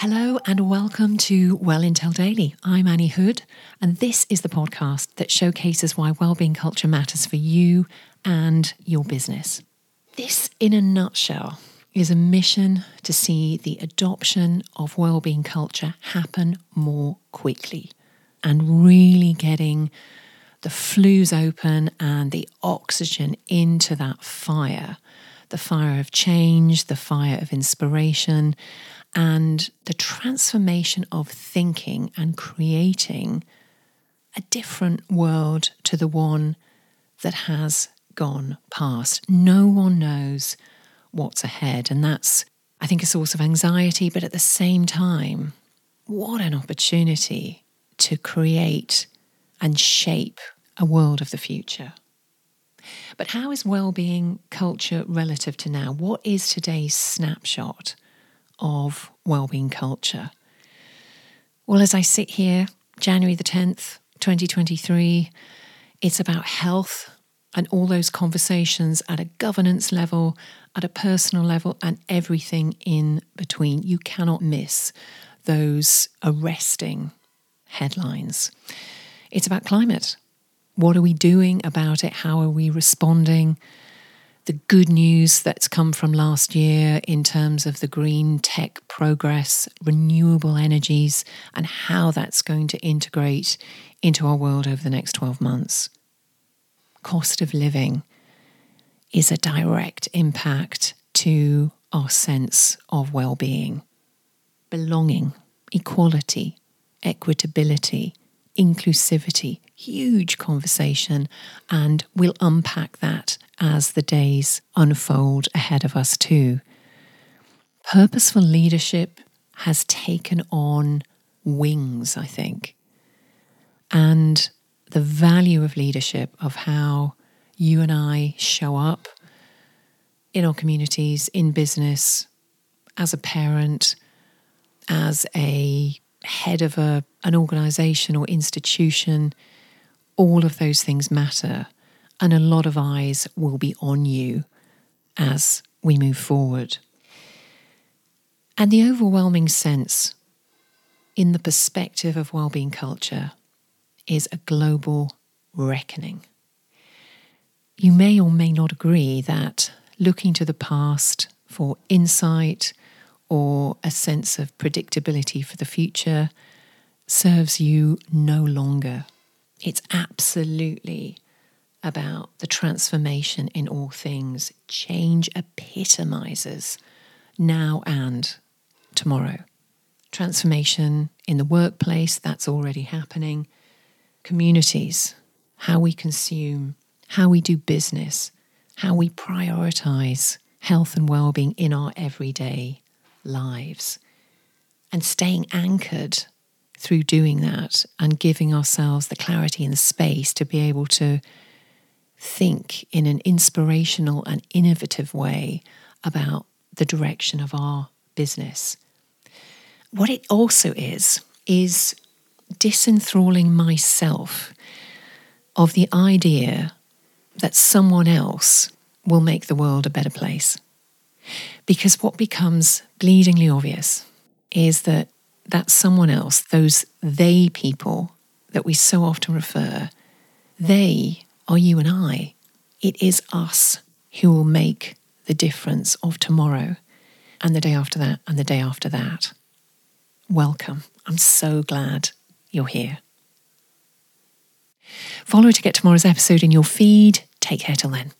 Hello and welcome to Well Intel Daily. I'm Annie Hood, and this is the podcast that showcases why wellbeing culture matters for you and your business. This, in a nutshell, is a mission to see the adoption of wellbeing culture happen more quickly and really getting the flues open and the oxygen into that fire the fire of change, the fire of inspiration, and the transformation of thinking and creating a different world to the one that has gone past. No one knows what's ahead, and that's, I think, a source of anxiety, but at the same time, what an opportunity to create and shape a world of the future. But how is well-being culture relative to now? What is today's snapshot of well-being culture? Well, as I sit here, January the 10th, 2023, it's about health and all those conversations at a governance level, at a personal level, and everything in between. You cannot miss those arresting headlines. It's about climate. What are we doing about it? How are we responding? The good news that's come from last year in terms of the green tech progress, renewable energies, and how that's going to integrate into our world over the next 12 months. Cost of living is a direct impact to our sense of well being, belonging, equality, equitability, inclusivity, huge conversation, and we'll unpack that as the days unfold ahead of us, too. Purposeful leadership has taken on wings, I think. And the value of leadership, of how you and I show up in our communities, in business, as a parent, as a head of a, an organization or institution, all of those things matter. And a lot of eyes will be on you as we move forward. And the overwhelming sense in the perspective of well-being culture is a global reckoning. You may or may not agree that looking to the past for insight or a sense of predictability for the future serves you no longer. It's absolutely about the transformation in all things. Change epitomizes now and tomorrow. Transformation in the workplace, that's already happening. Communities, how we consume, how we do business, how we prioritize health and well-being in our everyday lives and staying anchored through doing that and giving ourselves the clarity and the space to be able to think in an inspirational and innovative way about the direction of our business. What it also is, is disenthralling myself of the idea that someone else will make the world a better place. Because what becomes bleedingly obvious is that that someone else, those they people that we so often refer, they are you and I. It is us who will make the difference of tomorrow and the day after that and the day after that. Welcome. I'm so glad you're here. Follow to get tomorrow's episode in your feed. Take care till then.